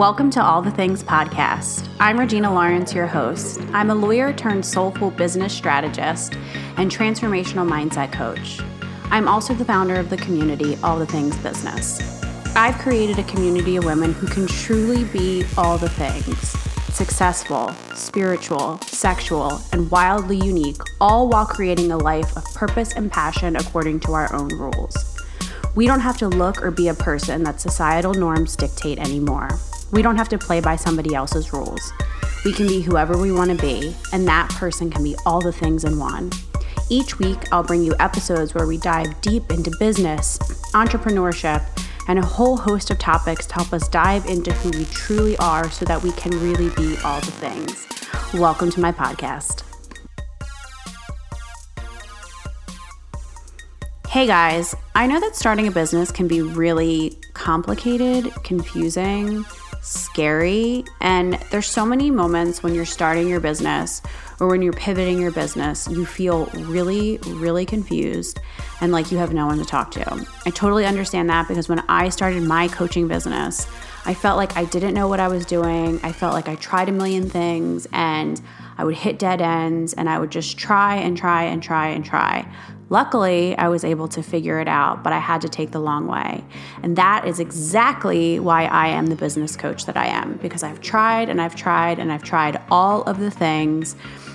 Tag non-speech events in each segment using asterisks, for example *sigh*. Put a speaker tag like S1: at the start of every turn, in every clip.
S1: Welcome to All the Things podcast. I'm Regina Lawrence, your host. I'm a lawyer turned soulful business strategist and transformational mindset coach. I'm also the founder of the community All the Things Business. I've created a community of women who can truly be all the things successful, spiritual, sexual, and wildly unique, all while creating a life of purpose and passion according to our own rules. We don't have to look or be a person that societal norms dictate anymore. We don't have to play by somebody else's rules. We can be whoever we want to be, and that person can be all the things in one. Each week, I'll bring you episodes where we dive deep into business, entrepreneurship, and a whole host of topics to help us dive into who we truly are so that we can really be all the things. Welcome to my podcast. Hey guys, I know that starting a business can be really complicated, confusing, scary, and there's so many moments when you're starting your business or when you're pivoting your business, you feel really, really confused and like you have no one to talk to. I totally understand that because when I started my coaching business, I felt like I didn't know what I was doing. I felt like I tried a million things and I would hit dead ends and I would just try and try and try and try. Luckily, I was able to figure it out, but I had to take the long way. And that is exactly why I am the business coach that I am because I've tried and I've tried and I've tried all of the things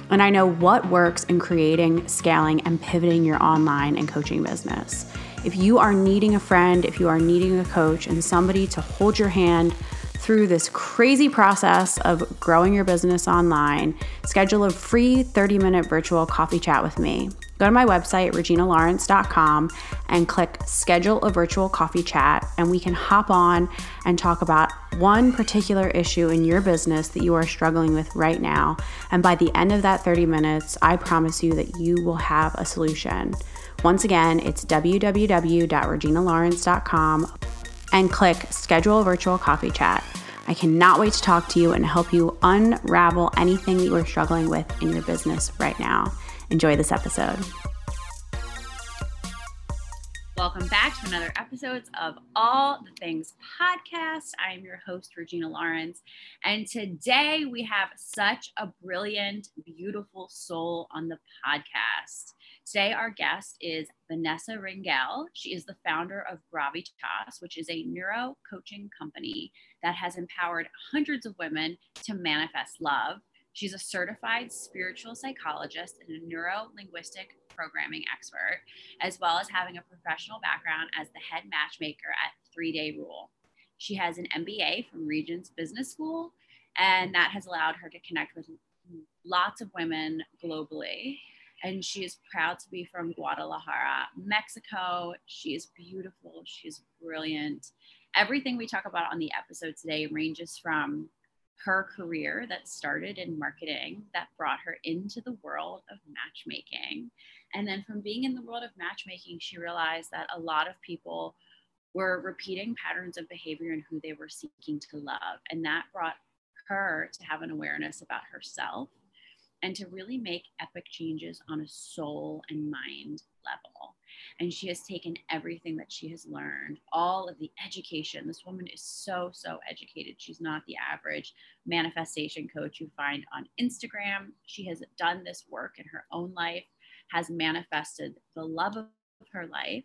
S1: and I know what works in creating, scaling, and pivoting your online and coaching business. If you are needing a friend, if you are needing a coach, and somebody to hold your hand through this crazy process of growing your business online, schedule a free 30 minute virtual coffee chat with me. Go to my website, reginalawrence.com, and click schedule a virtual coffee chat, and we can hop on and talk about one particular issue in your business that you are struggling with right now. And by the end of that 30 minutes, I promise you that you will have a solution. Once again, it's www.reginalawrence.com and click schedule a virtual coffee chat. I cannot wait to talk to you and help you unravel anything that you are struggling with in your business right now. Enjoy this episode. Welcome back to another episode of All the Things podcast. I am your host, Regina Lawrence. And today we have such a brilliant, beautiful soul on the podcast. Today, our guest is Vanessa Ringel. She is the founder of Gravitas, which is a neuro coaching company that has empowered hundreds of women to manifest love She's a certified spiritual psychologist and a neuro linguistic programming expert, as well as having a professional background as the head matchmaker at Three Day Rule. She has an MBA from Regents Business School, and that has allowed her to connect with lots of women globally. And she is proud to be from Guadalajara, Mexico. She is beautiful. She's brilliant. Everything we talk about on the episode today ranges from her career that started in marketing that brought her into the world of matchmaking. And then from being in the world of matchmaking, she realized that a lot of people were repeating patterns of behavior and who they were seeking to love. And that brought her to have an awareness about herself and to really make epic changes on a soul and mind level. And she has taken everything that she has learned, all of the education. This woman is so, so educated. She's not the average manifestation coach you find on Instagram. She has done this work in her own life, has manifested the love of her life,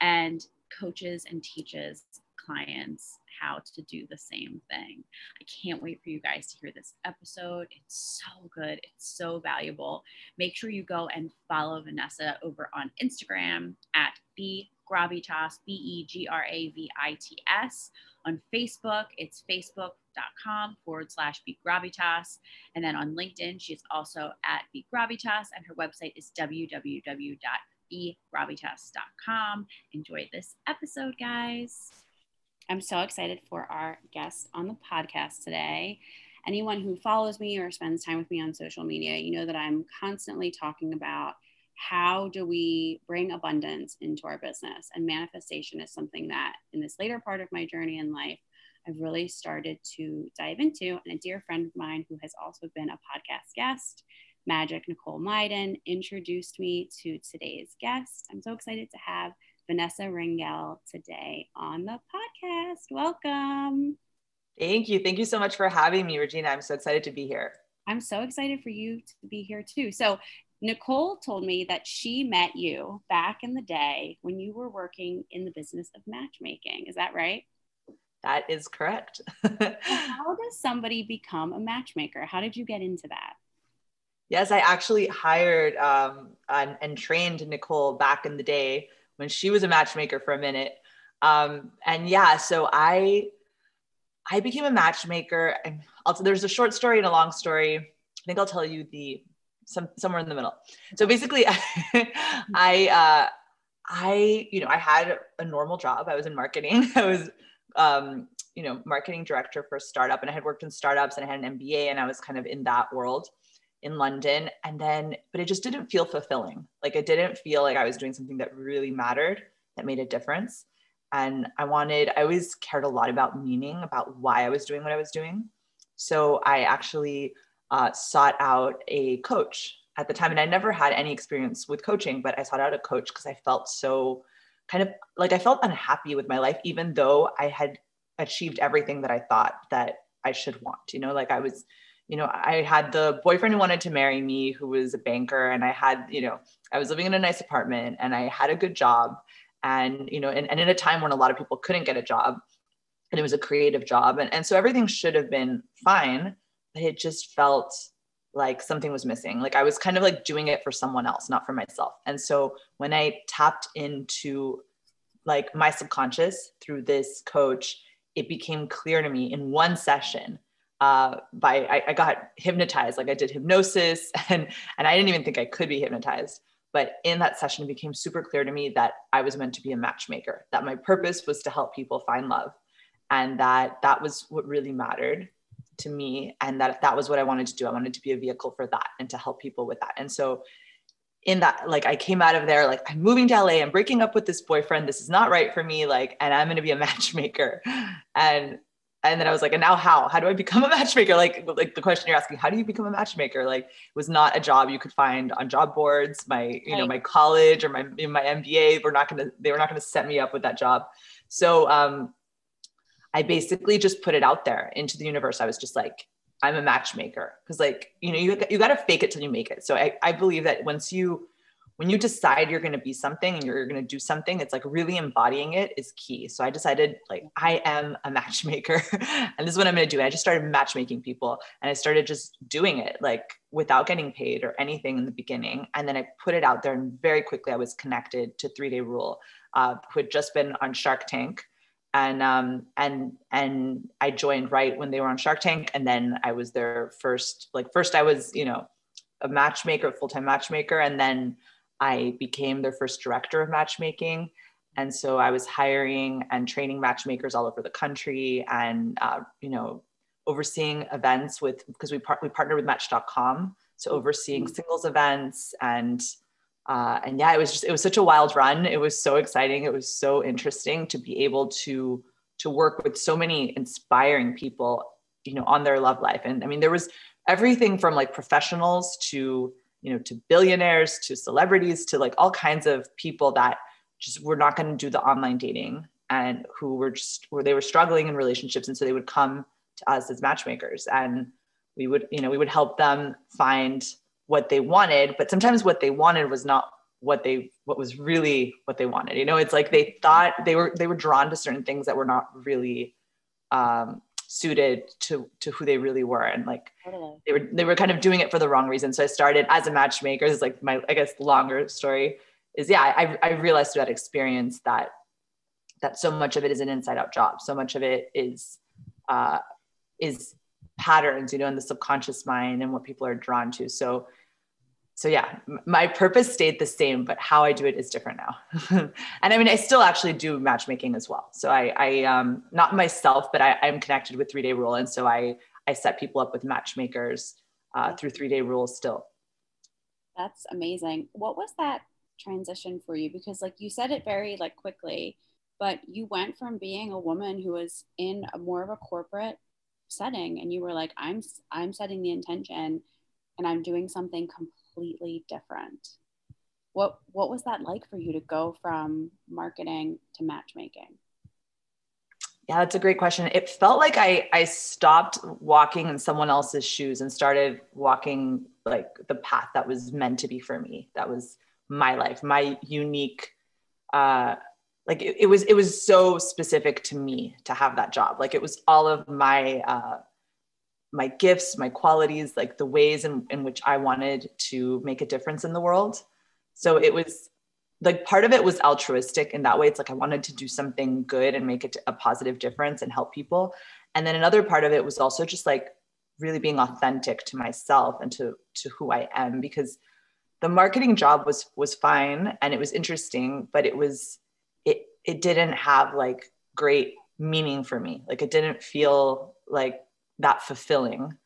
S1: and coaches and teaches clients how to do the same thing. I can't wait for you guys to hear this episode. It's so good, it's so valuable. Make sure you go and follow Vanessa over on Instagram at B Gravitas, B E G R A V I T S. On Facebook, it's facebook.com forward slash Be Gravitas. And then on LinkedIn, she's also at B Gravitas, and her website is www.bgravitas.com. Enjoy this episode, guys. I'm so excited for our guest on the podcast today. Anyone who follows me or spends time with me on social media, you know that I'm constantly talking about how do we bring abundance into our business. And manifestation is something that in this later part of my journey in life, I've really started to dive into. And a dear friend of mine who has also been a podcast guest, Magic Nicole Myden, introduced me to today's guest. I'm so excited to have Vanessa Ringel today on the podcast. Welcome.
S2: Thank you. Thank you so much for having me, Regina. I'm so excited to be here.
S1: I'm so excited for you to be here too. So, Nicole told me that she met you back in the day when you were working in the business of matchmaking. Is that right?
S2: That is correct. *laughs*
S1: How does somebody become a matchmaker? How did you get into that?
S2: Yes, I actually hired um, and, and, trained Nicole back in the day when she was a matchmaker for a minute. Um, and yeah, so I I became a matchmaker. And also, there's a short story and a long story. I think I'll tell you the some somewhere in the middle. So basically, *laughs* I uh, I you know I had a normal job. I was in marketing. *laughs* I was um, you know marketing director for a startup, and I had worked in startups, and I had an MBA, and I was kind of in that world in London. And then, but it just didn't feel fulfilling. Like it didn't feel like I was doing something that really mattered, that made a difference. And I wanted, I always cared a lot about meaning, about why I was doing what I was doing. So I actually uh, sought out a coach at the time. And I never had any experience with coaching, but I sought out a coach because I felt so kind of like I felt unhappy with my life, even though I had achieved everything that I thought that I should want. You know, like I was, you know, I had the boyfriend who wanted to marry me, who was a banker, and I had, you know, I was living in a nice apartment and I had a good job. And, you know, and, and in a time when a lot of people couldn't get a job and it was a creative job. And, and so everything should have been fine but it just felt like something was missing. Like I was kind of like doing it for someone else, not for myself. And so when I tapped into like my subconscious through this coach, it became clear to me in one session. Uh, by I, I got hypnotized, like I did hypnosis, *laughs* and and I didn't even think I could be hypnotized. But in that session, it became super clear to me that I was meant to be a matchmaker. That my purpose was to help people find love, and that that was what really mattered to me and that that was what i wanted to do i wanted to be a vehicle for that and to help people with that and so in that like i came out of there like i'm moving to la i'm breaking up with this boyfriend this is not right for me like and i'm going to be a *laughs* matchmaker and and then i was like and now how? How do i become a *laughs* matchmaker? Like like the question you're asking how do you become a matchmaker? Like it was not a job you could find on job boards. My you know my college or my my mba were not going to they were not going to set me up with that job. So um I basically just put it out there into the universe. I was just like, I'm a matchmaker. Because like, you know, you, you got to fake it till you make it. So I, I believe that once you, when you decide you're going to be something and you're going to do something, it's like really embodying it is key. So I decided like, I am a *laughs* matchmaker and this is what I'm going to do. I just started matchmaking people and I started just doing it like without getting paid or anything in the beginning. And then I put it out there and very quickly I was connected to three day rule, uh, who had just been on Shark Tank and um, and and I joined right when they were on Shark Tank, and then I was their first like first I was you know a matchmaker, full time matchmaker, and then I became their first director of matchmaking, and so I was hiring and training matchmakers all over the country, and uh, you know overseeing events with because we part we partnered with Match.com, so overseeing mm-hmm. singles events and uh, and yeah, it was just it was such a wild run. It was so exciting. It was so interesting to be able to to work with so many inspiring people, you know, on their love life. And I mean, there was everything from like professionals to you know to billionaires to celebrities to like all kinds of people that just were not going to do the online dating and who were just where they were struggling in relationships and so they would come to us as matchmakers and we would you know we would help them find what they wanted but sometimes what they wanted was not what they what was really what they wanted you know? It's like they thought they were they were drawn to certain things that were not really um, suited to to who they really were. And like totally. they were they were kind of doing it for the wrong reason. So i started as a matchmaker. Is like my i guess longer story is yeah i i realized through that experience that that so much of it is an inside out job. So much of it is uh is patterns you know in the subconscious mind and what people are drawn to. So so yeah my purpose stayed the same but how i do it is different now. *laughs* And i mean i still actually do matchmaking as well. So i i um not myself but i i'm connected with three day rule. And so i i set people up with matchmakers uh, through three day rules still.
S1: That's amazing. What was that transition for you? Because like you said it very like quickly but you went from being a woman who was in a more of a corporate setting and you were like i'm i'm setting the intention and i'm doing something completely different what what was that like for you to go from marketing to matchmaking
S2: Yeah, that's a great question. It felt like I I stopped walking in someone else's shoes and started walking like the path that was meant to be for me. That was my life, my unique uh like it, it was it was so specific to me to have that job. Like it was all of my uh my gifts, my qualities, like the ways in, in which I wanted to make a difference in the world. So it was like part of it was altruistic in that way. It's like I wanted to do something good and make it a positive difference and help people. And then another part of it was also just like really being authentic to myself and to to who I am because the marketing job was was fine and it was interesting, but it was it it didn't have like great meaning for me. Like it didn't feel like that fulfilling.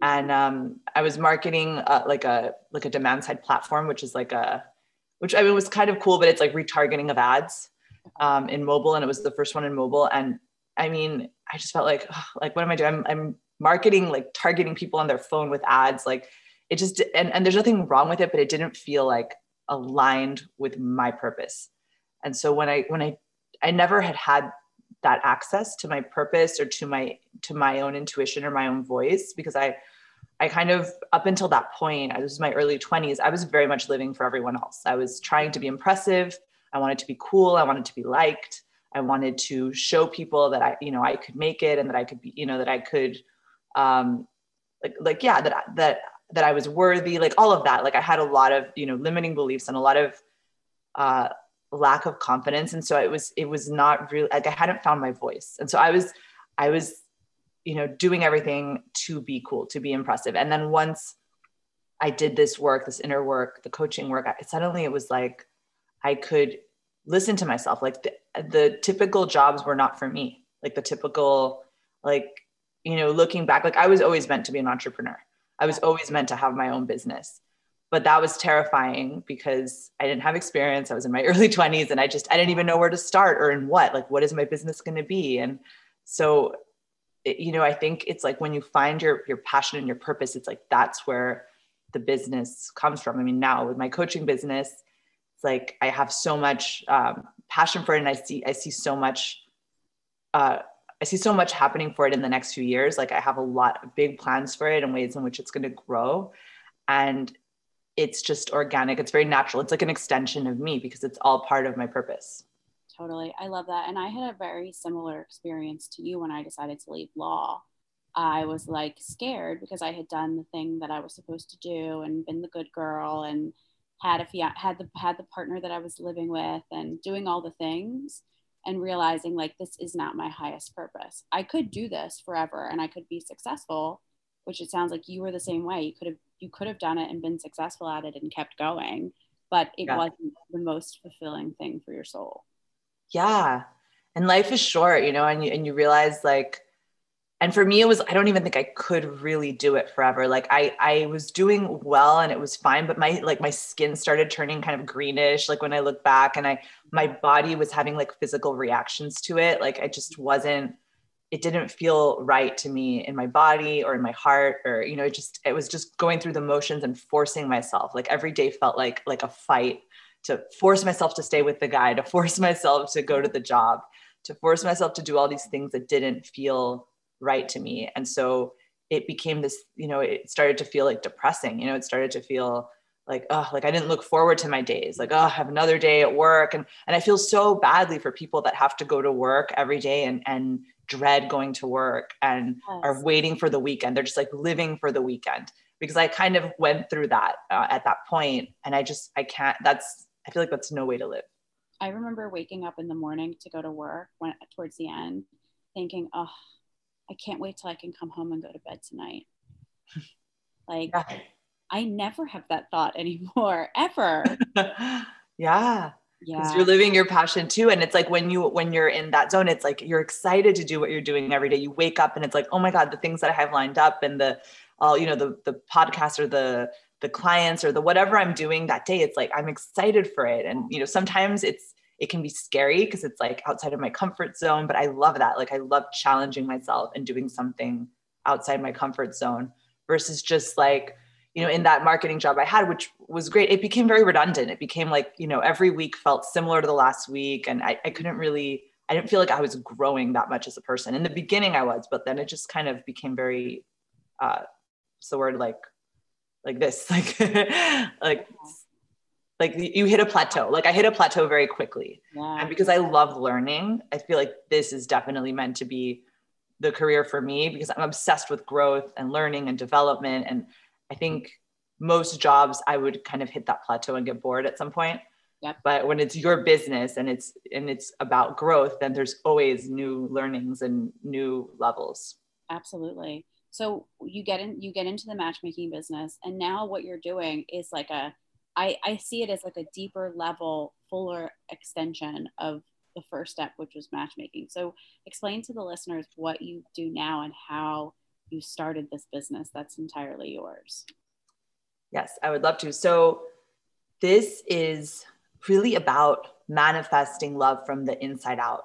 S2: And um, I was marketing uh, like a like a demand side platform, which is like a which I mean was kind of cool, but it's like retargeting of ads um, in mobile, and it was the first one in mobile. And I mean, I just felt like, oh, like what am I doing? I'm, I'm marketing like targeting people on their phone with ads. Like it just and and there's nothing wrong with it, but it didn't feel like aligned with my purpose. And so when I when I I never had had that access to my purpose or to my to my own intuition or my own voice because I I kind of, up until that point, I was my early 20s, I was very much living for everyone else. I was trying to be impressive. I wanted to be cool. I wanted to be liked. I wanted to show people that I, you know, I could make it and that I could be, you know, that I could, um, like, like, yeah, that, that, that I was worthy, like all of that. Like I had a lot of, you know, limiting beliefs and a lot of, uh, lack of confidence. And so it was, it was not really like I hadn't found my voice. And so I was, I was you know doing everything to be cool to be impressive. And then once i did this work this inner work the coaching work I, suddenly it was like i could listen to myself. Like the, the typical jobs were not for me. Like the typical like you know looking back like i was always meant to be an entrepreneur. I was always meant to have my own business but that was terrifying because i didn't have experience i was in my *laughs* early 20s and i just i didn't even know where to start or in what like what is my business going to be and so it, you know, I think it's like when you find your your passion and your purpose, it's like that's where the business comes from. I mean, now with my coaching business, it's like I have so much um, passion for it, and I see I see so much. Uh, I see so much happening for it in the next few years. Like I have a lot of big plans for it and ways in which it's going to grow. And it's just organic. It's very natural. It's like an extension of me because it's all part of my purpose.
S1: Totally. I love that. And I had a very similar experience to you when I decided to leave law. I was like scared because I had done the thing that I was supposed to do and been the good girl and had a had the had the partner that I was living with and doing all the things and realizing like this is not my highest purpose. I could do this forever and I could be successful, which it sounds like you were the same way. You could have you could have done it and been successful at it and kept going, but it yeah. wasn't the most fulfilling thing for your soul.
S2: Yeah. And life is short you know and you, and you realize like and for me it was i don't even think i could really do it forever. Like i i was doing well and it was fine but my like my skin started turning kind of greenish like when i look back and i my body was having like physical reactions to it. Like i just wasn't it didn't feel right to me in my body or in my heart or you know it just it was just going through the motions and forcing myself like every day felt like like a fight to force myself to stay with the guy, to force *laughs* myself to go to the job, to force myself to do all these things that didn't feel right to me. And so it became this, you know, it started to feel like depressing. You know, it started to feel like, oh, like I didn't look forward to my days. Like, oh, I have another day at work. And and I feel so badly for people that have to go to work every day and and dread going to work and yes. are waiting for the weekend. They're just like living for the weekend because I kind of went through that uh, at that point and I just I can't that's I feel like that's no way to live.
S1: I remember waking up in the morning to go to work when towards the end, thinking, "Oh, I can't wait till I can come home and go to bed tonight." *laughs* like, yeah. I never have that thought anymore, *laughs* ever. *laughs*
S2: yeah. Yeah. You're living your passion too. And it's like when you when you're in that zone, it's like you're excited to do what you're doing every day. You wake up and it's like, oh my God, the things that I have lined up and the all, you know, the the podcast or the the clients or the whatever I'm doing that day, it's like I'm excited for it. And you know, sometimes it's it can be scary because it's like outside of my comfort zone, but I love that. Like I love challenging myself and doing something outside my comfort zone versus just like you know in that marketing job i had which was great it became very redundant it became like you know every week felt similar to the last week and i, I couldn't really I didn't feel like I was growing that much as a person. In the beginning, I was, but then it just kind of became very, uh, what's the word like, like this, *laughs* like, like, like you hit a plateau. Like I hit a plateau very quickly, yeah. and because I love learning, I feel like this is definitely meant to be the career for me because I'm obsessed with growth and learning and development. And I think most jobs I would kind of hit that plateau and get bored at some point. Yep. But when it's your business and it's and it's about growth, then there's always new learnings and new levels.
S1: Absolutely. So you get in you get into the matchmaking business and now what you're doing is like a I, I see it as like a deeper level, fuller extension of the first step, which was matchmaking. So explain to the listeners what you do now and how you started this business that's entirely yours.
S2: Yes, I would love to. So this is really about manifesting love from the inside out.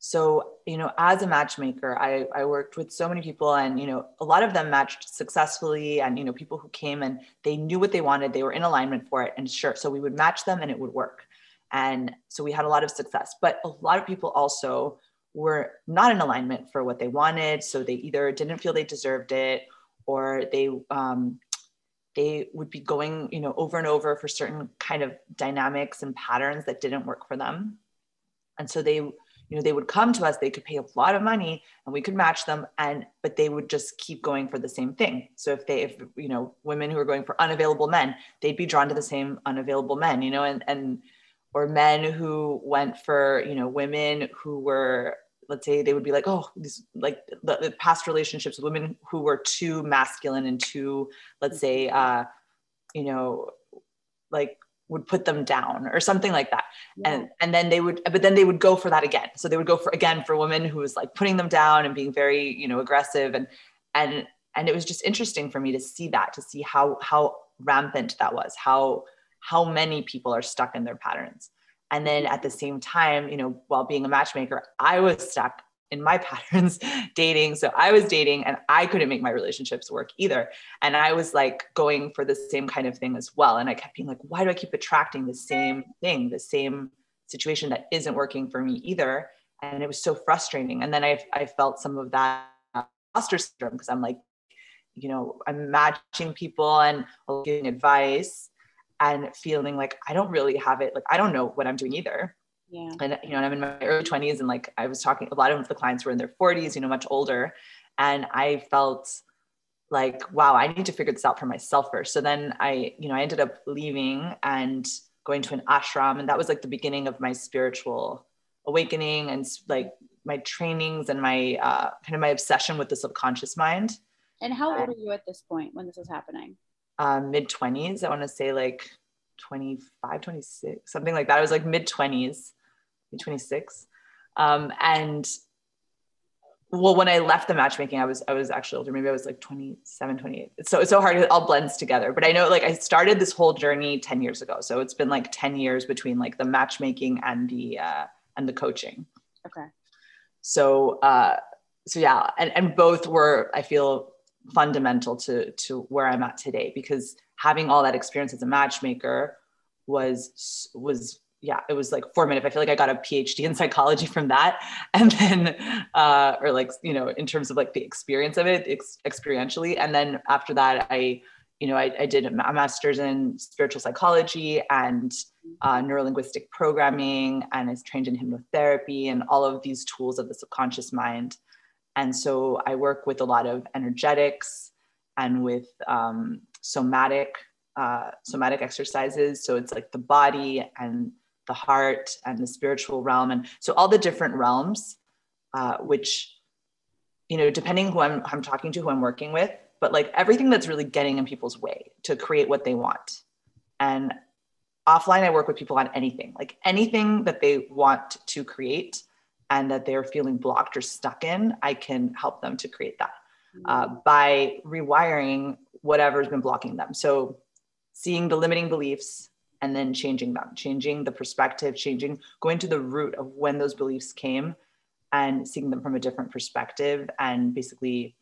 S2: So, you know, as a matchmaker, I, I worked with so many people and, you know, a lot of them matched successfully and, you know, people who came and they knew what they wanted, they were in alignment for it. And sure, so we would match them and it would work. And so we had a lot of success. But a lot of people also were not in alignment for what they wanted. So they either didn't feel they deserved it or they um, they would be going you know over and over for certain kind of dynamics and patterns that didn't work for them and so they you know they would come to us they could pay a lot of money and we could match them and but they would just keep going for the same thing so if they if you know women who are going for unavailable men they'd be drawn to the same unavailable men you know and and or men who went for you know women who were let's say they would be like, oh, these like the, the, past relationships with women who were too masculine and too, let's say, uh, you know, like would put them down or something like that. Yeah. And and then they would, but then they would go for that again. So they would go for again for women who was like putting them down and being very, you know, aggressive and and and it was just interesting for me to see that, to see how how rampant that was, how how many people are stuck in their patterns. And then mm-hmm. at the same time, you know, while being a matchmaker, I was stuck in my *laughs* patterns dating. So I was dating and I couldn't make my relationships work either. And I was like going for the same kind of thing as well. And I kept being like, why do I keep attracting the same thing, the same situation that isn't working for me either? And it was so frustrating. And then I, I felt some of that imposter syndrome because I'm like, you know, I'm matching people and giving advice and feeling like I don't really have it. Like, I don't know what I'm doing either. Yeah. And, you know, and I'm in my early 20s and like I was talking, a lot of the clients were in their 40s, you know, much older. And I felt like, wow, I need to figure this out for myself first. So then I, you know, I ended up leaving and going to an ashram. And that was like the beginning of my spiritual awakening and like my trainings and my uh, kind of my obsession with the subconscious mind.
S1: And how old are you at this point when this is happening?
S2: Um, mid 20s. I want to say like 25, 26, something like that. I was like mid 20s, mid 26. Um, and well, when I left the matchmaking, I was I was actually older. Maybe I was like 27, 28. It's so it's so hard. It all blends together. But I know like I started this whole journey 10 years ago. So it's been like 10 years between like the matchmaking and the uh, and the coaching.
S1: Okay.
S2: So uh, so yeah, and and both were I feel fundamental to to where I'm at today because having all that experience as a matchmaker was was yeah it was like formative. I feel like i got a phd in psychology from that. *laughs* And then uh or like you know in terms of like the experience of it ex- experientially. And then after that i you know i, I did a master's in spiritual psychology and uh, neurolinguistic programming and is trained in hypnotherapy and all of these tools of the subconscious mind and so I work with a lot of energetics and with um, somatic uh, somatic exercises. So it's like the body and the heart and the spiritual realm, and so all the different realms, uh, which you know, depending who I'm, I'm talking to, who I'm working with, but like everything that's really getting in people's way to create what they want. And offline, I work with people on anything, like anything that they want to create and that they're feeling blocked or stuck in, I can help them to create that uh, mm-hmm. by rewiring whatever's been blocking them. So, seeing the limiting beliefs and then changing them, changing the perspective, changing, going to the root of when those beliefs came and seeing them from a different perspective and basically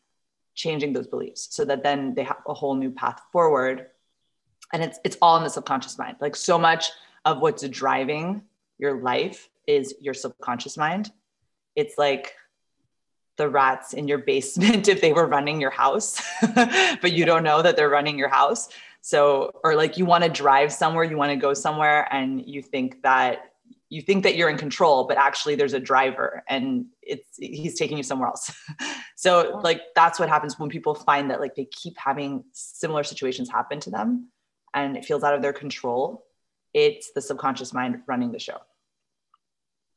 S2: changing those beliefs so that then they have a whole new path forward. And it's it's all in the subconscious mind. Like so much of what's driving your life is your subconscious mind it's like the rats in your basement *laughs* if they were running your house, *laughs* but you don't know that they're running your house. So, or like you want to drive somewhere, you want to go somewhere, and you think that you think that you're in control, but actually there's a driver and it's he's taking you somewhere else. *laughs* so like that's what happens when people find that like they keep having similar situations happen to them and it feels out of their control. It's the subconscious mind running the show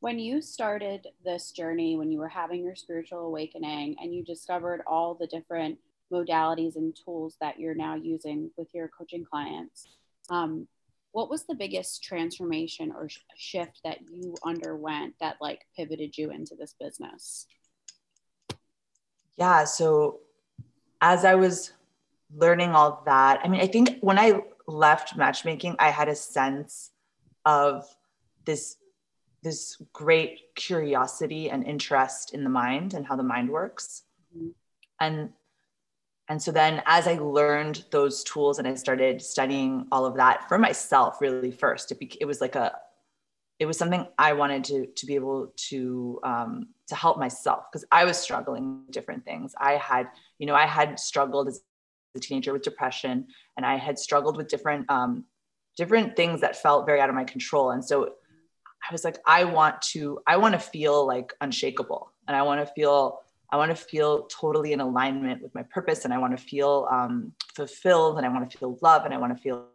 S1: when you started this journey, when you were having your spiritual awakening and you discovered all the different modalities and tools that you're now using with your coaching clients, um, what was the biggest transformation or sh- shift that you underwent that like pivoted you into this business?
S2: Yeah. So as I was learning all that, I mean, I think when I left matchmaking, I had a sense of this this great curiosity and interest in the mind and how the mind works. Mm-hmm. And and so then as I learned those tools and I started studying all of that for myself really first, it, be, it was like a it was something I wanted to to be able to um, to help myself because I was struggling with different things. I had, you know, I had struggled as a teenager with depression, and I had struggled with different um, different things that felt very out of my control. And so I was like, I want to, I want to feel like unshakable and I want to feel, I want to feel totally in alignment with my purpose and I want to feel um, fulfilled and I want to feel love and I want to feel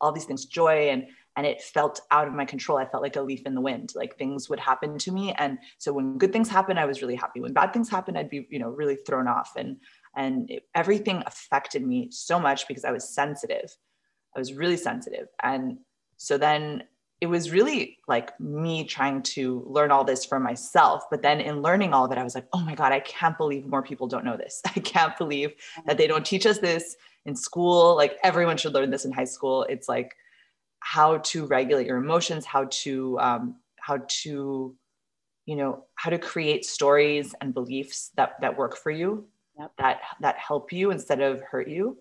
S2: all these things, joy. And, and it felt out of my control. I felt like a leaf in the wind, like things would happen to me. And so when good things happen, I was really happy. When bad things happen, I'd be, you know, really thrown off and, and it, everything affected me so much because I was sensitive. I was really sensitive. And so then it was really like me trying to learn all this for myself. But then in learning all of it, I was like, oh my God, I can't believe more people don't know this. *laughs* I can't believe that they don't teach us this in school. Like everyone should learn this in high school. It's like how to regulate your emotions, how to, um, how to, you know, how to create stories and beliefs that, that work for you, yep. that, that help you instead of hurt you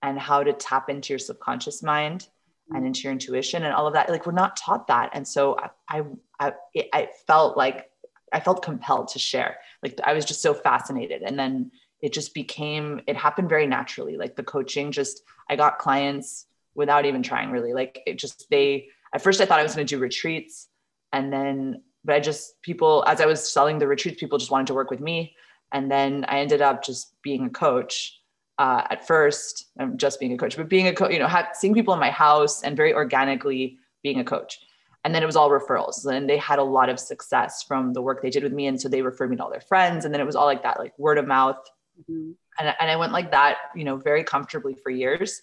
S2: and how to tap into your subconscious mind and mm. into your intuition and all of that like we're not taught that. And so i i i felt like i felt compelled to share. Like i was just so fascinated. And then it just became it happened very naturally. Like the coaching just i got clients without even trying really. Like it just they at first i thought i was going to do retreats. And then but i just people as i was selling the retreats people just wanted to work with me. And then i ended up just being a coach uh, at first, I'm just being a coach, but being a coach, you know, seeing people in my house and very organically being a coach. And then it was all referrals. And they had a lot of success from the work they did with me. And so they referred me to all their friends. And then it was all like that, like word of mouth. Mm-hmm. And, and I went like that, you know, very comfortably for years.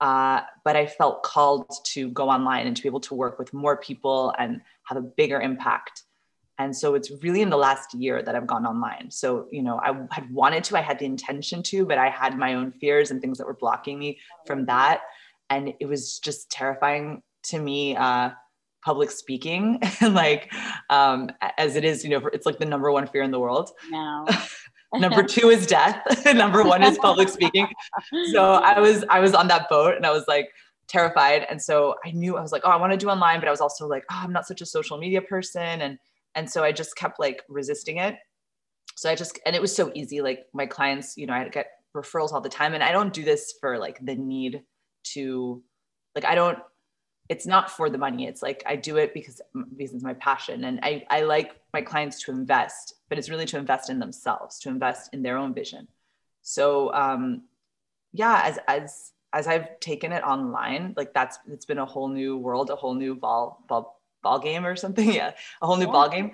S2: Uh, but I felt called to go online and to be able to work with more people and have a bigger impact. And so it's really in the last year that I've gone online. So, you know, I had wanted to, I had the intention to, but I had my own fears and things that were blocking me from that. And it was just terrifying to me, uh, public speaking, *laughs* like, um, as it is, you know, it's like the number one fear in the world.
S1: No. *laughs*
S2: number two is death. *laughs* number one is public speaking. So I was, I was on that boat and I was like, terrified. And so I knew I was like, oh, I want to do online, but I was also like, oh, I'm not such a social media person. And and so i just kept like resisting it. So i just and it was so easy. Like my clients you know i get referrals all the time and i don't do this for like the need to like i don't it's not for the money. It's like i do it because because it's my passion. And i i like my clients to invest but it's really to invest in themselves to invest in their own vision. So um yeah as as as i've taken it online like that's it's been a whole new world a whole new ball ball ball game or something. *laughs* Yeah, a whole new yeah. ball game.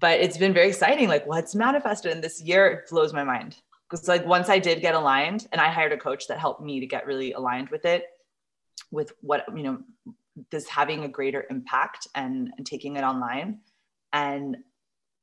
S2: But it's been very exciting. Like what's manifested in this year it blows my mind. Because like once I did get aligned, and I hired a coach that helped me to get really aligned with it, with what you know, this having a greater impact and, and taking it online, and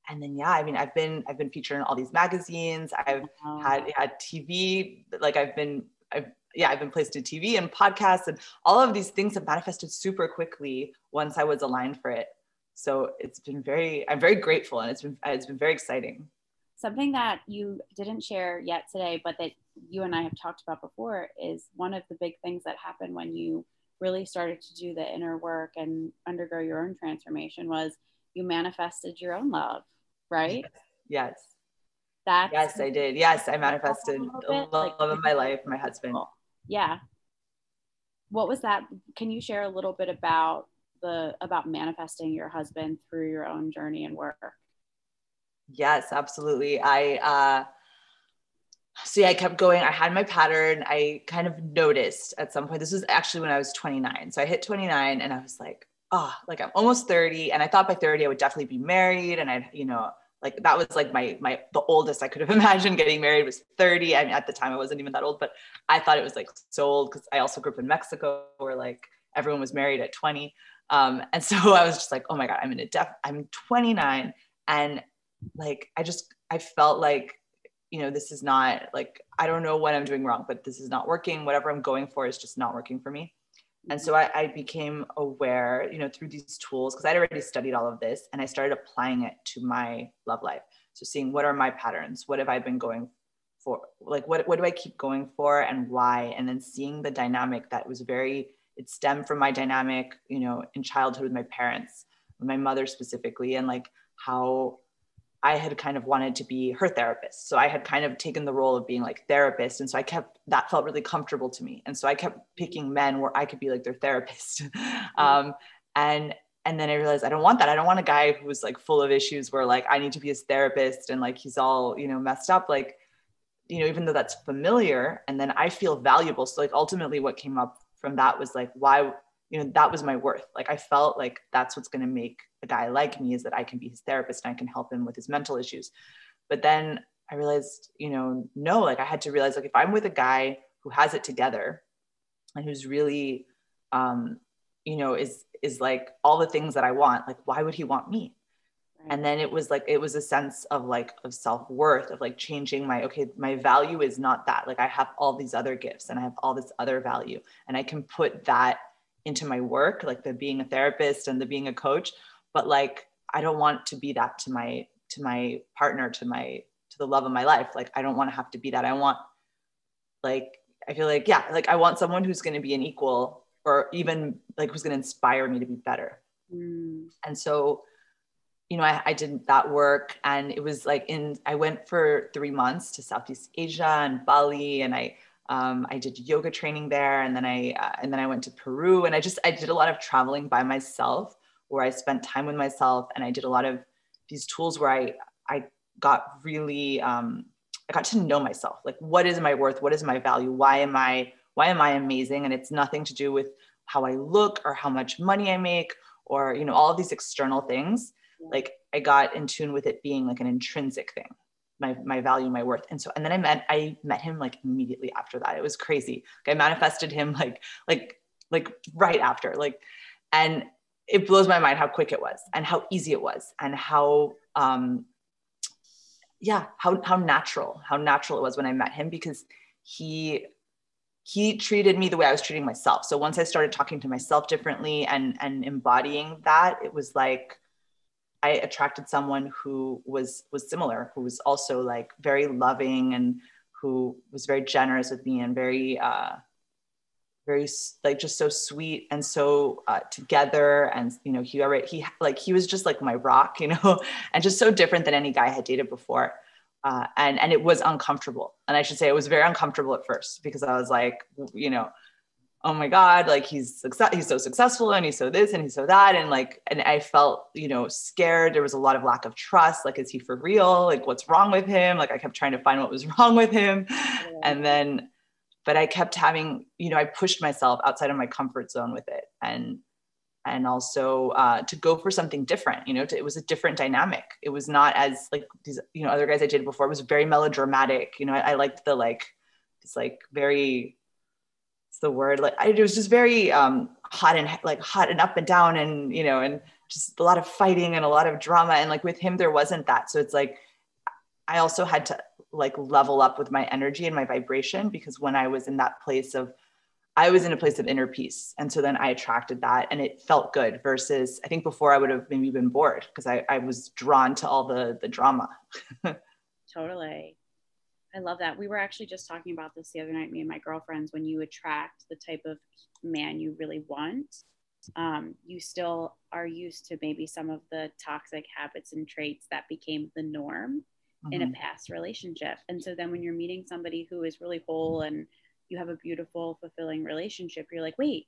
S2: and then yeah, I mean, I've been I've been featured in all these magazines. I've had had TV. Like I've been I've yeah, I've been placed in TV and podcasts and all of these things have manifested super quickly once I was aligned for it. So it's been very, I'm very grateful and it's been, it's been very exciting.
S1: Something that you didn't share yet today, but that you and I have talked about before is one of the big things that happened when you really started to do the inner work and undergo your own transformation was you manifested your own love. right?
S2: Yes.
S1: That's
S2: yes, I did. Yes, I manifested the love like, of my life, my husband.
S1: Yeah. What was that? Can you share a little bit about the about manifesting your husband through your own journey and work?
S2: Yes, absolutely. I uh so yeah, I kept going. I had my pattern. I kind of noticed at some point. This was actually when I was 29. So I hit 29 and I was like, oh, like I'm almost 30. And I thought by 30 I would definitely be married. And I'd, you know, like that was like my my the oldest I could have *laughs* imagined getting married was 30. I mean, at the time I wasn't even that old, but I thought it was like so old because I also grew up in Mexico where like everyone was married at 20. Um, and so *laughs* I was just like, oh my God, I'm in a def, I'm 29. And like, I just, I felt like, you know, this is not like, I don't know what I'm doing wrong, but this is not working. Whatever I'm going for is just not working for me. And so mm-hmm. I, I became aware, you know, through these tools, because I'd already studied all of this and I started applying it to my love life. So seeing what are my patterns? What have I been going for? Like, what, what do I keep going for and why? And then seeing the dynamic that was very it stemmed from my dynamic, you know, in childhood with my parents, my mother specifically, and like how I had kind of wanted to be her therapist. So I had kind of taken the role of being like therapist. And so I kept that felt really comfortable to me. And so I kept picking men where I could be like their therapist. *laughs* Mm-hmm. um, and and then I realized I don't want that. I don't want a guy who's like full of issues where like I need to be his therapist and like he's all, you know, messed up. Like, you know, even though that's familiar and then I feel valuable. So like ultimately what came up from that was like why you know that was my worth like i felt like that's what's going to make a guy like me is that i can be his therapist and i can help him with his mental issues. But then i realized you know no like i had to realize like if i'm with a guy who has it together and who's really um you know is is like all the things that i want like why would he want me? And then it was like it was a sense of like of self-worth of like changing my okay my value is not that. Like i have all these other gifts and i have all this other value and i can put that into my work like the being a therapist and the being a coach but like i don't want to be that to my to my partner to my to the love of my life. Like i don't want to have to be that. I want like i feel like yeah like i want someone who's going to be an equal or even like who's going to inspire me to be better. Mm. and so you know, I, I did that work and it was like in, I went for three months to Southeast Asia and Bali and I, um, I did yoga training there and then I, uh, and then I went to Peru and I just, I did a lot of traveling by myself where I spent time with myself and I did a lot of these tools where I, I got really, um, I got to know myself. Like, what is my worth? What is my value? Why am I, why am I amazing? And it's nothing to do with how I look or how much money I make or, you know, all of these external things like I got in tune with it being like an intrinsic thing, my my value, my worth. And so and then I met I met him like immediately after that. It was crazy. Like I manifested him like like like right after. Like and it blows my mind how quick it was and how easy it was and how um yeah, how how natural, how natural it was when I met him because he he treated me the way I was treating myself. So once I started talking to myself differently and and embodying that, it was like I attracted someone who was was similar, who was also like very loving and who was very generous with me and very uh, very like just so sweet and so uh, together and you know he already he like he was just like my rock *laughs* you know and just so different than any guy I had dated before. Uh, and and it was uncomfortable. And I should say it was very uncomfortable at first because I was like you know oh my god like he's success he's so successful and he's so this and he's so that. And like and i felt you know scared. There was a lot of lack of trust. Like is he for real? Like what's wrong with him? Like i kept trying to find what was *laughs* wrong with him. Yeah. and then but i kept having you know i pushed myself outside of my comfort zone with it and and also uh, to go for something different you know to, it was a different dynamic. It was not as like these you know other guys i did before it was very melodramatic you know i, I liked the like it's like very it's the word? Like I, it was just very um, hot and like hot and up and down and you know and just a lot of fighting and a lot of drama and like with him there wasn't that. So it's like i also had to like level up with my energy and my vibration because when i was in that place of i was in a place of inner peace. And so then i attracted that and it felt good versus i think before i would have maybe been bored because I, I was drawn to all the the drama. *laughs*
S1: Totally. I love that. We were actually just talking about this the other night, me and my girlfriends, when you attract the type of man you really want, um, you still are used to maybe some of the toxic habits and traits that became the norm mm-hmm. in a mm-hmm. past relationship. And so then when you're meeting somebody who is really whole and you have a beautiful, fulfilling relationship, you're like, wait,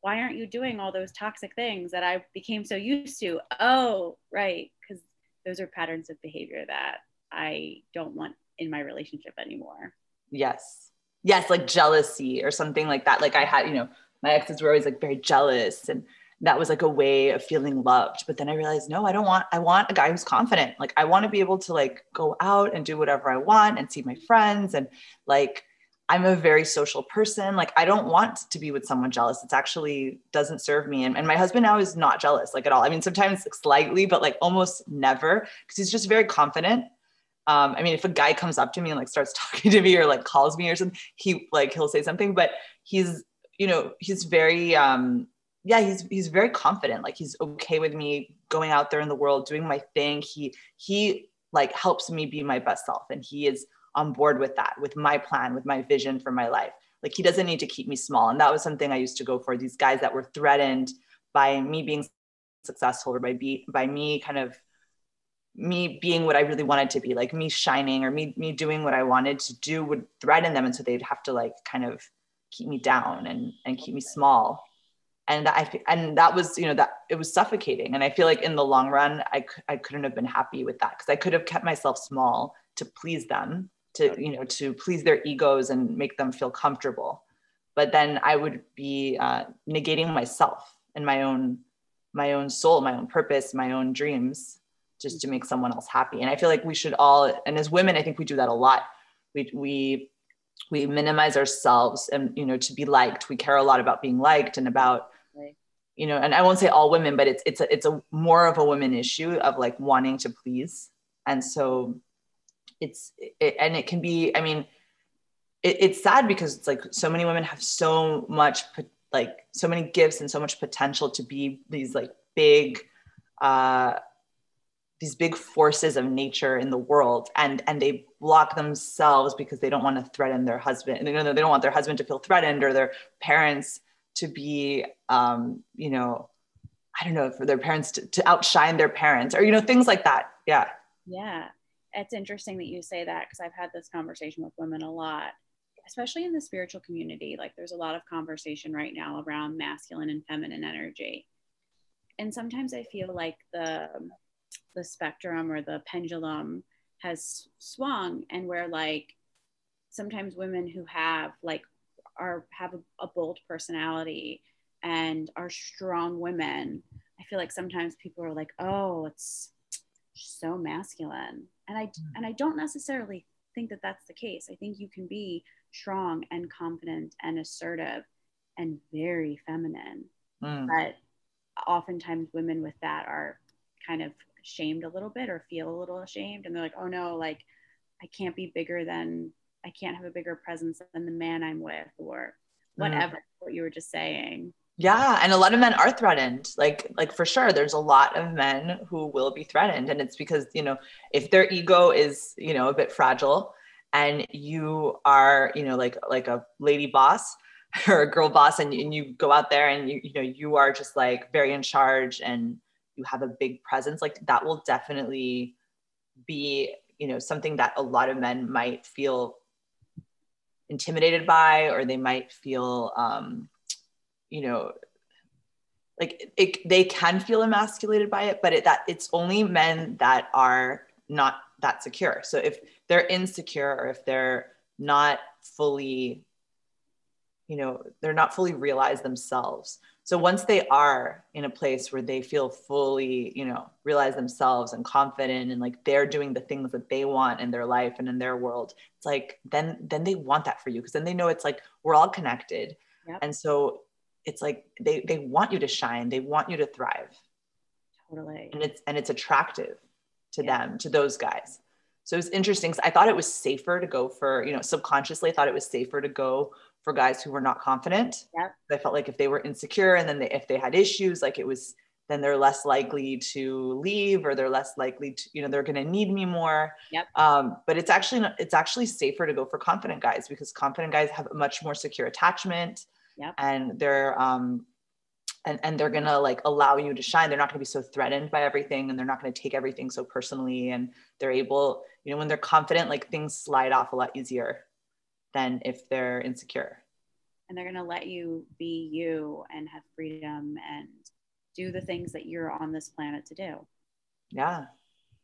S1: why aren't you doing all those toxic things that I became so used to? Oh, right. Because those are patterns of behavior that I don't want in my relationship anymore.
S2: Yes. Yes, like jealousy or something like that. Like I had, you know, my exes were always like very jealous and that was like a way of feeling loved but then i realized no i don't want i want a guy who's confident. Like i want to be able to like go out and do whatever i want and see my friends and like i'm a very social person. Like i don't want to be with someone jealous. It's actually doesn't serve me. And, and my husband now is not jealous like at all. I mean sometimes slightly but like almost never because he's just very confident. Um, I mean, if a guy comes up to me and like starts *laughs* talking to me or like calls me or something, he like he'll say something, but he's you know he's very um, yeah he's he's very confident. Like he's okay with me going out there in the world doing my thing. He he like helps me be my best self and he is on board with that with my plan with my vision for my life. Like he doesn't need to keep me small and that was something i used to go for. These guys that were threatened by me being successful or by be by me kind of me being what I really wanted to be, like me shining or me me doing what I wanted to do would threaten them, and so they'd have to like kind of keep me down and and keep me small and that I and that was you know that it was suffocating. And I feel like in the long run I I couldn't have been happy with that because I could have kept myself small to please them to you know to please their egos and make them feel comfortable. But then I would be uh, negating myself and my own my own soul my own purpose my own dreams just to make someone else happy. And I feel like we should all and as women I think we do that a lot. We we we minimize ourselves and you know to be liked. We care a lot about being liked and about you know and i won't say all women but it's it's a, it's a more of a women issue of like wanting to please. And so it's it, and it can be i mean it, it's sad because it's like so many women have so much like so many gifts and so much potential to be these like big uh these big forces of nature in the world. And and they block themselves because they don't want to threaten their husband you know they don't want their husband to feel threatened or their parents to be um, you know i don't know for their parents to, to outshine their parents or you know things like that. Yeah.
S1: Yeah. It's interesting that you say that because i've had this conversation with women a lot especially in the spiritual community. Like there's a lot of conversation right now around masculine and feminine energy. And sometimes i feel like the the spectrum or the pendulum has swung and where like sometimes women who have like are have a, a bold personality and are strong women i feel like sometimes people are like oh it's so masculine and i mm. and i don't necessarily think that that's the case i think you can be strong and confident and assertive and very feminine mm. but oftentimes women with that are kind of shamed a little bit or feel a little ashamed and they're like oh no like i can't be bigger than I can't have a bigger presence than the man I'm with or whatever mm. what you were just saying.
S2: Yeah, and a lot of men are threatened. Like like for sure there's a lot of men who will be threatened and it's because, you know, if their ego is, you know, a bit fragile and you are, you know, like like a lady boss *laughs* or a girl boss and, and you go out there and you you know you are just like very in charge and you have a big presence like that will definitely be you know something that a lot of men might feel intimidated by or they might feel um, you know like it, they can feel emasculated by it but it, that it's only men that are not that secure. So if they're insecure or if they're not fully you know they're not fully realized themselves so once they are in a place where they feel fully you know realize themselves and confident and like they're doing the things that they want in their life and in their world it's like then then they want that for you because then they know it's like we're all connected. Yep. and so it's like they they want you to shine. They want you to thrive.
S1: Totally.
S2: And it's and it's attractive to yeah. them to those guys. So it's interesting i thought it was safer to go for you know subconsciously i thought it was safer to go for guys who were not confident.
S1: Yep.
S2: I felt like if they were insecure and then they, if they had issues, like it was, then they're less likely to leave or they're less likely to, you know, they're going to need me more.
S1: Yep.
S2: Um, but it's actually, not, it's actually safer to go for confident guys because confident guys have a much more secure attachment
S1: yep.
S2: and they're, um, and, and they're gonna like allow you to shine they're not gonna be so threatened by everything and they're not gonna take everything so personally and they're able you know when they're confident like things slide off a lot easier than if they're insecure.
S1: And they're going to let you be you and have freedom and do the things that you're on this planet to do.
S2: Yeah.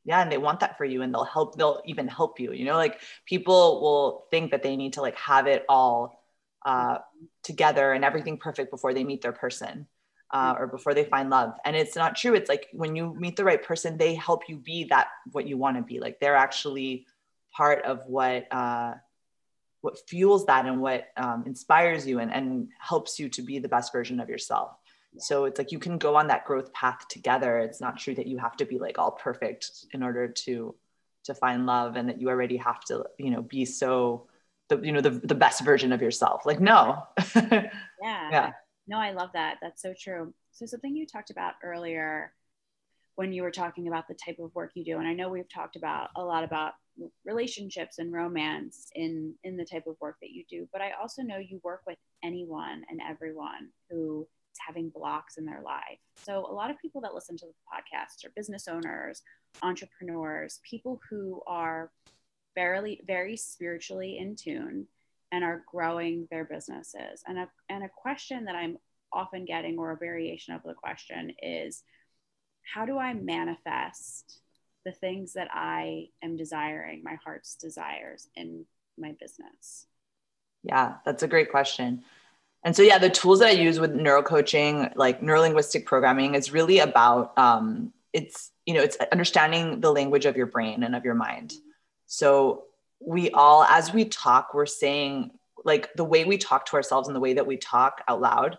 S2: Yeah and they want that for you and they'll help they'll even help you you know like people will think that they need to like have it all uh, together and everything perfect before they meet their person uh, or before they find love. And it's not true. It's like when you meet the right person they help you be that what you want to be. Like they're actually part of what uh, what fuels that and what um, inspires you and, and helps you to be the best version of yourself. So it's like you can go on that growth path together. It's not true that you have to be like all perfect in order to to find love and that you already have to you know be so the you know the, the best version of yourself. Like no. *laughs*
S1: Yeah. Yeah. No, I love that. That's so true. So, something you talked about earlier when you were talking about the type of work you do, and I know we've talked about a lot about relationships and romance in in the type of work that you do, but I also know you work with anyone and everyone who is having blocks in their life. So, a lot of people that listen to the podcast are business owners, entrepreneurs, people who are very, very spiritually in tune and are growing their businesses. And a, and a question that I'm often getting, or a variation of the question, is how do I manifest the things that I am desiring, my heart's desires in my business?
S2: Yeah, that's a great question. And so, yeah, the tools that I use with neurocoaching, like neurolinguistic programming, is really about um, it's you know it's understanding the language of your brain and of your mind. So we all, as we talk, we're saying like the way we talk to ourselves and the way that we talk out loud,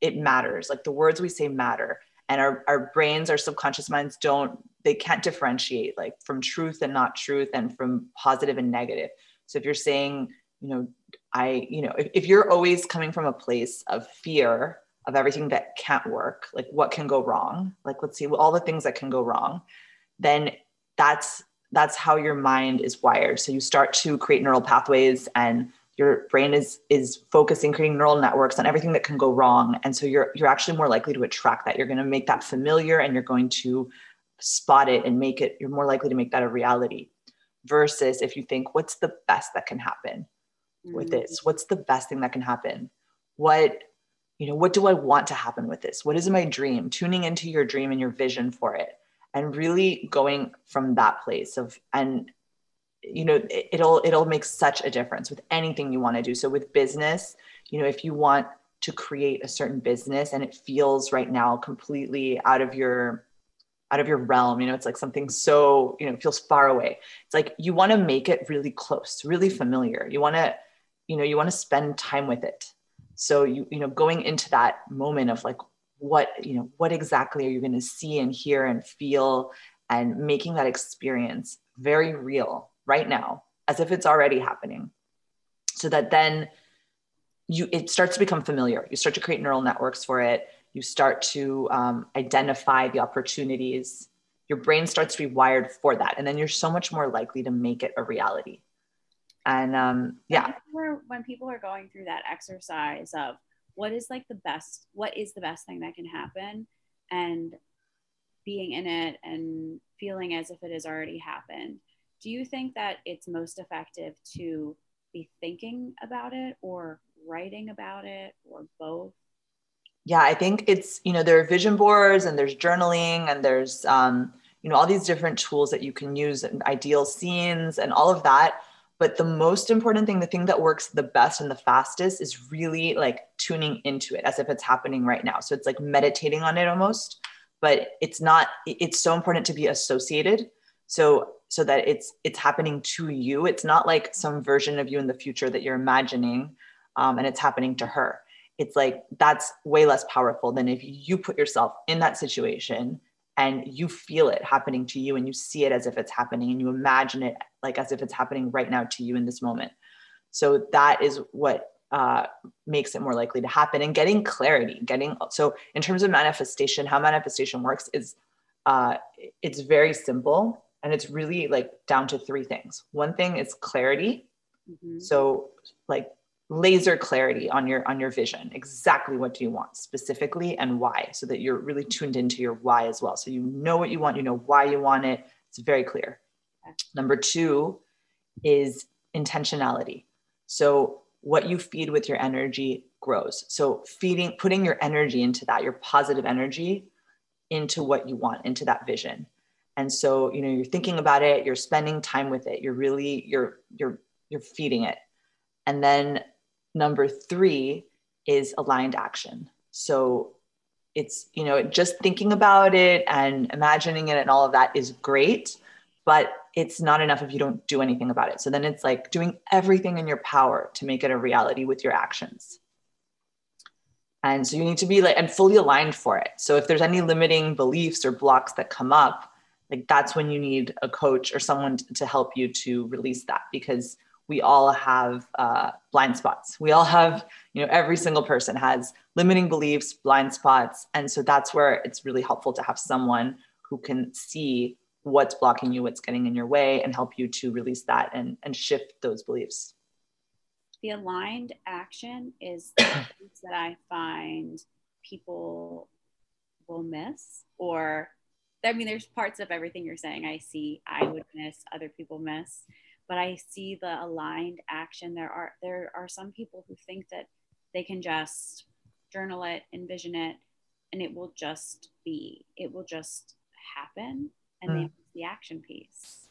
S2: it matters. Like the words we say matter. And our, our brains, our subconscious minds don't, they can't differentiate like from truth and not truth and from positive and negative. So if you're saying, you know, I, you know, if, if you're always coming from a place of fear of everything that can't work, like what can go wrong, like let's see all the things that can go wrong, then that's that's how your mind is wired. So you start to create neural pathways and your brain is is focusing creating neural networks on everything that can go wrong and so you're you're actually more likely to attract that you're going to make that familiar and you're going to spot it and make it you're more likely to make that a reality versus if you think what's the best that can happen mm-hmm. with this? What's the best thing that can happen? What you know what do i want to happen with this? What is my dream? Tuning into your dream and your vision for it and really going from that place of and you know it'll it'll make such a difference with anything you want to do. So with business you know if you want to create a certain business and it feels right now completely out of your out of your realm you know it's like something so you know feels far away. It's like you want to make it really close really familiar. You want to you know you want to spend time with it. So you you know going into that moment of like what you know what exactly are you going to see and hear and feel and making that experience very real right now as if it's already happening. So that then you it starts to become familiar. You start to create neural networks for it you start to um, identify the opportunities your brain starts to be wired for that. And then you're so much more likely to make it a reality. And um, yeah.
S1: when people are going through that exercise of what is like the best what is the best thing that can happen and being in it and feeling as if it has already happened do you think that it's most effective to be thinking about it or writing about it or both
S2: yeah i think it's you know there are vision boards and there's journaling and there's um, you know all these different tools that you can use and ideal scenes and all of that. But the most important thing the thing that works the best and the fastest is really like tuning into it as if it's happening right now. So it's like meditating on it almost but it's not it's so important to be associated. So so that it's it's happening to you. It's not like some version of you in the future that you're imagining um, and it's happening to her it's like that's way less powerful than if you put yourself in that situation and you feel it happening to you and you see it as if it's happening and you imagine it like as if it's happening right now to you in this moment so that is what uh, makes it more likely to happen and getting clarity getting so in terms of manifestation how manifestation works is uh, it's very simple and it's really like down to three things. One thing is clarity. Mm-hmm. So, like laser clarity on your on your vision exactly what do you want specifically and why so that you're really tuned into your why as well. So you know what you want you know why you want it. It's very clear. Number two is intentionality. So what you feed with your energy grows. So feeding putting your energy into that your positive energy into what you want into that vision. And so you know you're thinking about it you're spending time with it you're really you're you're you're feeding it. And then Number three is aligned action. So it's, you know, just thinking about it and imagining it and all of that is great, but it's not enough if you don't do anything about it. So then it's like doing everything in your power to make it a reality with your actions. And so you need to be like and fully aligned for it. So if there's any limiting beliefs or blocks that come up, like that's when you need a coach or someone to help you to release that because we all have uh, blind spots. We all have, you know, every single person has limiting beliefs, blind spots. And so that's where it's really helpful to have someone who can see what's blocking you, what's getting in your way, and help you to release that and, and shift those beliefs.
S1: The aligned action is *coughs* that I find people will miss or I mean, there's parts of everything you're saying I see I would miss, other people miss but I see the aligned action. There are there are some people who think that they can just journal it, envision it, and it will just be. It will just happen, and mm. the action piece.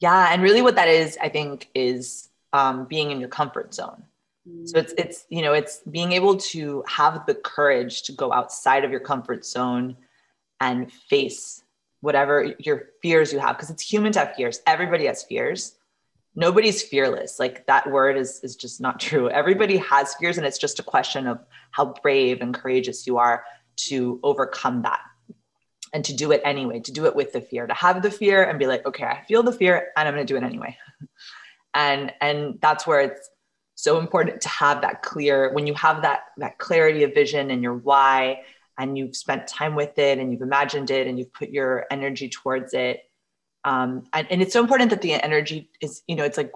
S2: Yeah, and really, what that is, I think, is um, being in your comfort zone. Mm. So it's it's you know it's being able to have the courage to go outside of your comfort zone and face whatever your fears you have because it's human to have fears everybody has fears nobody's fearless. Like that word is is just not true. Everybody has fears and it's just a question of how brave and courageous you are to overcome that and to do it anyway to do it with the fear to have the fear and be like okay i feel the fear and i'm going to do it anyway. *laughs* And and that's where it's so important to have that clear when you have that that clarity of vision and your why and you've spent time with it and you've imagined it and you've put your energy towards it um, and, and it's so important that the energy is you know it's like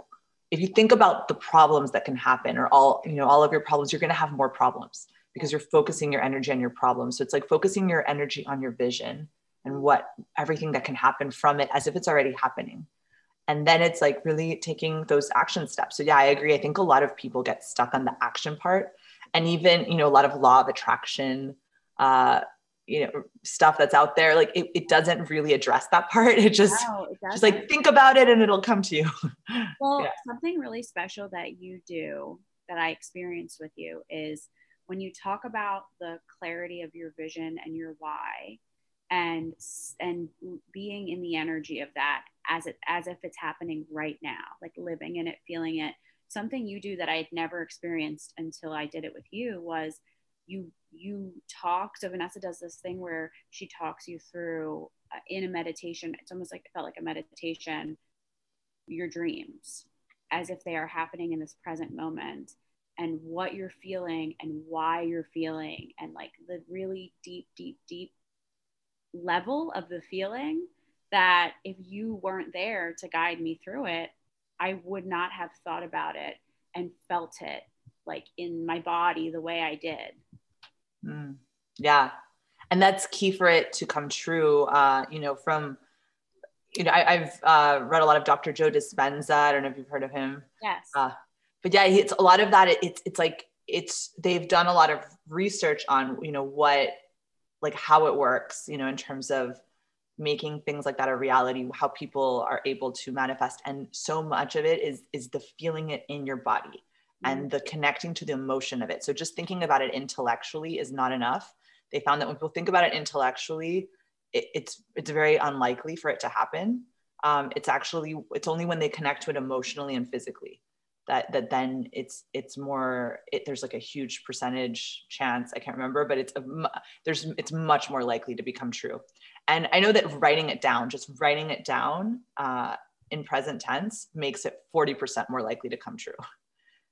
S2: if you think about the problems that can happen or all you know all of your problems you're going to have more problems because you're focusing your energy on your problems. So it's like focusing your energy on your vision and what everything that can happen from it as if it's already happening. And then it's like really taking those action steps. So yeah i agree. I think a lot of people get stuck on the action part. And even you know a lot of law of attraction uh, you know stuff that's out there like it, it doesn't really address that part. *laughs* It just no, it just like think about it and it'll come to you. *laughs*
S1: Well yeah. something really special that you do that i experienced with you is when you talk about the clarity of your vision and your why and and being in the energy of that as it as if it's happening right now like living in it feeling it. Something you do that i had never experienced until i did it with you was you you talk so vanessa does this thing where she talks you through uh, in a meditation it's almost like it felt like a meditation your dreams as if they are happening in this present moment and what you're feeling and why you're feeling and like the really deep deep deep level of the feeling that if you weren't there to guide me through it i would not have thought about it and felt it like in my body the way i did
S2: Mm, yeah. And that's key for it to come true. Uh, you know, from, you know, I, have uh, read a lot of Dr. Joe Dispenza. I don't know if you've heard of him.
S1: Yes.
S2: Uh, but yeah, it's a lot of that. It, it's, it's like, it's, they've done a lot of research on, you know, what, like how it works, you know, in terms of making things like that a reality, how people are able to manifest. And so much of it is, is the feeling it in your body and mm-hmm. the connecting to the emotion of it. So just thinking about it intellectually is not enough. They found that when people think about it intellectually, it, it's it's very unlikely for it to happen. Um, it's actually it's only when they connect to it emotionally and physically that that then it's it's more it, there's like a huge percentage chance I can't remember, but it's a, there's it's much more likely to become true. And I know that writing it down, just writing it down uh, in present tense, makes it 40% more likely to come true. *laughs*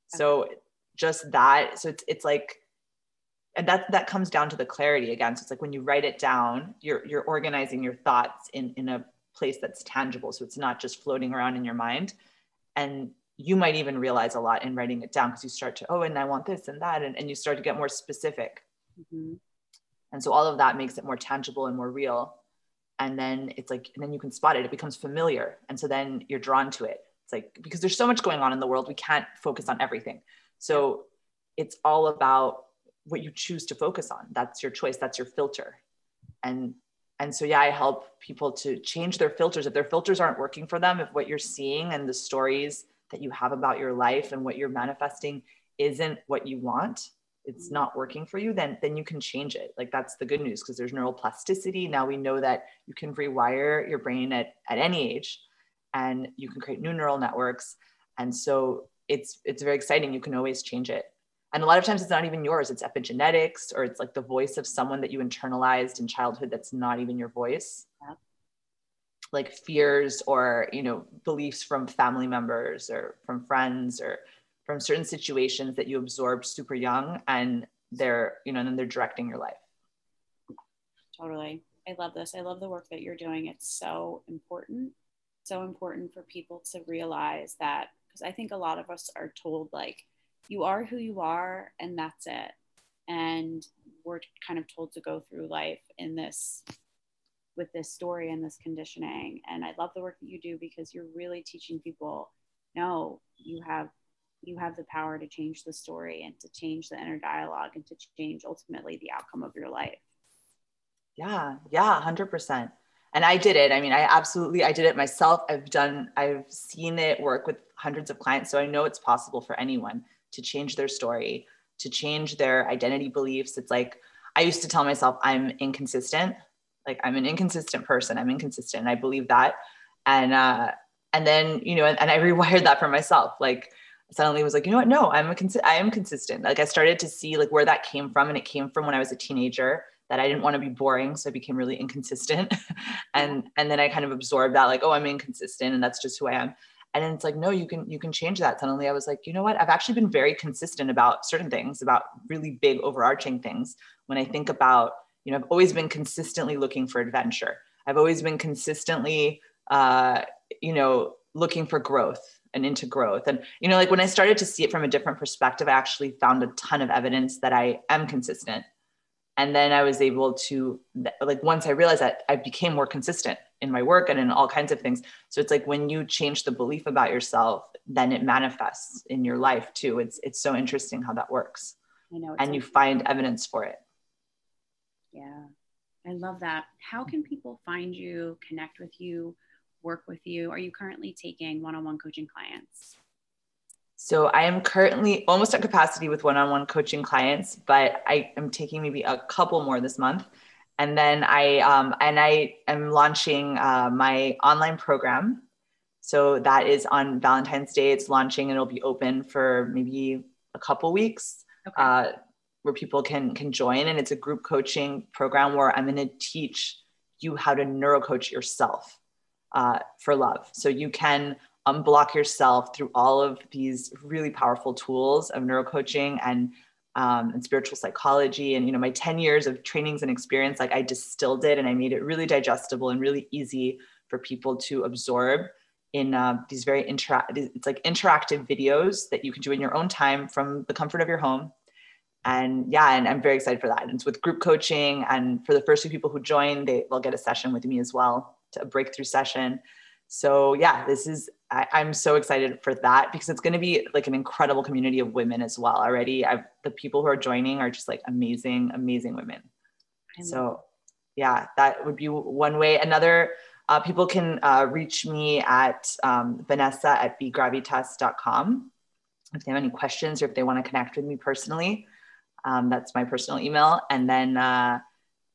S2: So just that, so it's it's like and that that comes down to the clarity again. So it's like when you write it down, you're you're organizing your thoughts in in a place that's tangible. So it's not just floating around in your mind. And you might even realize a lot in writing it down because you start to, oh, and I want this and that. And, and you start to get more specific. Mm-hmm. And so all of that makes it more tangible and more real. And then it's like, and then you can spot it. It becomes familiar. And so then you're drawn to it. It's like, because there's so much going on in the world, we can't focus on everything. So it's all about what you choose to focus on. That's your choice. That's your filter. And and so yeah, I help people to change their filters. If their filters aren't working for them, if what you're seeing and the stories that you have about your life and what you're manifesting isn't what you want, it's not working for you, then then you can change it. Like that's the good news because there's neuroplasticity. Now we know that you can rewire your brain at, at any age and you can create new neural networks. And so it's it's very exciting. You can always change it. And a lot of times it's not even yours, it's epigenetics or it's like the voice of someone that you internalized in childhood that's not even your voice. Yeah. Like fears or, you know, beliefs from family members or from friends or from certain situations that you absorbed super young and they're, you know, and then they're directing your life.
S1: Totally. I love this. I love the work that you're doing. It's so important. So important for people to realize that because I think a lot of us are told like you are who you are and that's it. And we're kind of told to go through life in this with this story and this conditioning. And i love the work that you do because you're really teaching people no you have you have the power to change the story and to change the inner dialogue and to change ultimately the outcome of your life.
S2: Yeah yeah 100% and i did it i mean i absolutely i did it myself i've done i've seen it work with hundreds of clients so i know it's possible for anyone to change their story, to change their identity beliefs. It's like I used to tell myself I'm inconsistent. Like I'm an inconsistent person. I'm inconsistent. And I believe that. And uh and then, you know, and, and I *laughs* rewired that for myself. Like suddenly was like, you know what? No, I'm a cons- I am consistent. Like I started to see like where that came from. And it came from when I was a teenager that I didn't want to be boring. So I became really inconsistent. *laughs* and and then I kind of absorbed that, like, oh, I'm inconsistent and that's just who I am. And then it's like no you can you can change that suddenly. I was like you know what? I've actually been very consistent about certain things about really big overarching things. When i think about you know i've always been consistently looking for adventure. I've always been consistently uh, you know looking for growth and into growth. And you know like when i started to see it from a different perspective i actually found a ton of evidence that i am consistent and then i was able to like once i realized that i became more consistent in my work and in all kinds of things. So it's like when you change the belief about yourself then it manifests in your life too. It's it's so interesting how that works.
S1: I know
S2: and you find evidence for it.
S1: Yeah. I love that. How can people find you connect with you work with you? Are you currently taking one-on-one coaching clients
S2: so I am currently almost at capacity with one-on-one coaching clients, but I am taking maybe a couple more this month. And then I um, and I am launching uh, my online program. So that is on Valentine's Day. It's launching and it'll be open for maybe a couple weeks, okay. uh, where people can can join. And it's a group coaching program where I'm going to teach you how to neurocoach yourself uh, for love. So you can unblock yourself through all of these really powerful tools of neurocoaching and um, and spiritual psychology. And you know my 10 years of trainings and experience like i distilled it and i made it really digestible and really easy for people to absorb in uh, these very interactive it's like interactive videos that you can do in your own time from the comfort of your home. And yeah and i'm very excited for that. And it's with group coaching. And for the first few people who join they will get a session with me as well a breakthrough session. So yeah this is I, am so excited for that because it's going to be like an incredible community of women as well. Already, I've, the people who are joining are just like amazing, amazing women. So, yeah, that would be one way. Another, uh, people can uh, reach me at um, Vanessa at begravitas.com if they have any questions or if they want to connect with me personally. Um, that's my personal email. And then uh,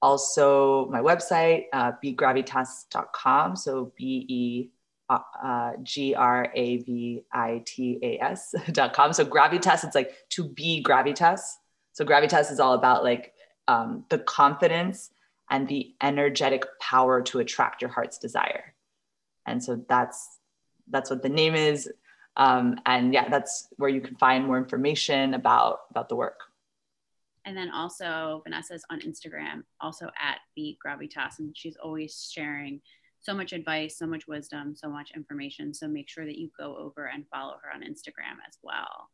S2: also my website, uh, begravitas.com. So B E uh, G R A V I T A S *laughs* dot com. So gravitas, it's like to be gravitas. So gravitas is all about like um, the confidence and the energetic power to attract your heart's desire. And so that's that's what the name is. Um, and yeah, that's where you can find more information about about the work.
S1: And then also Vanessa's on Instagram, also at the gravitas, and she's always sharing so much advice, so much wisdom, so much information. So make sure that you go over and follow her on Instagram as well.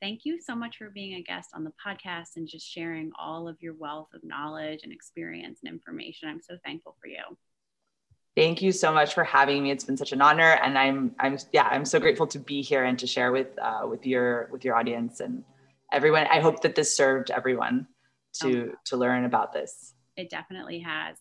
S1: Thank you so much for being a guest on the podcast and just sharing all of your wealth of knowledge and experience and information. I'm so thankful for you.
S2: Thank you so much for having me. It's been such an honor, and I'm I'm yeah I'm so grateful to be here and to share with uh, with your with your audience and everyone. I hope that this served everyone to oh. to learn about this.
S1: It definitely has.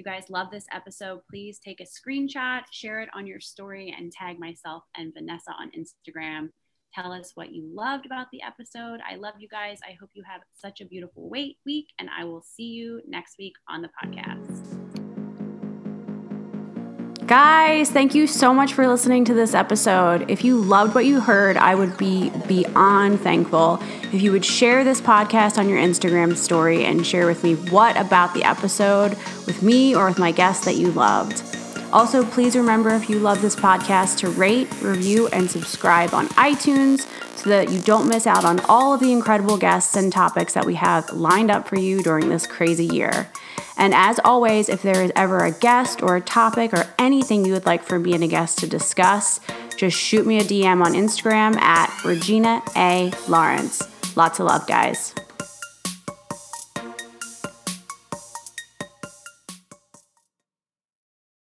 S1: You guys love this episode, please take a screenshot, share it on your story, and tag myself and Vanessa on Instagram. Tell us what you loved about the episode. I love you guys. I hope you have such a beautiful wait week, and I will see you next week on the podcast. Guys, thank you so much for listening to this episode. If you loved what you heard, I would be beyond thankful if you would share this podcast on your Instagram story and share with me what about the episode with me or with my guests that you loved. Also, please remember if you love this podcast to rate, review, and subscribe on iTunes so that you don't miss out on all of the incredible guests and topics that we have lined up for you during this crazy year. And as always, if there is ever a guest or a topic or anything you would like for me and a guest to discuss, just shoot me a DM on Instagram at Regina A. Lawrence. Lots of love, guys.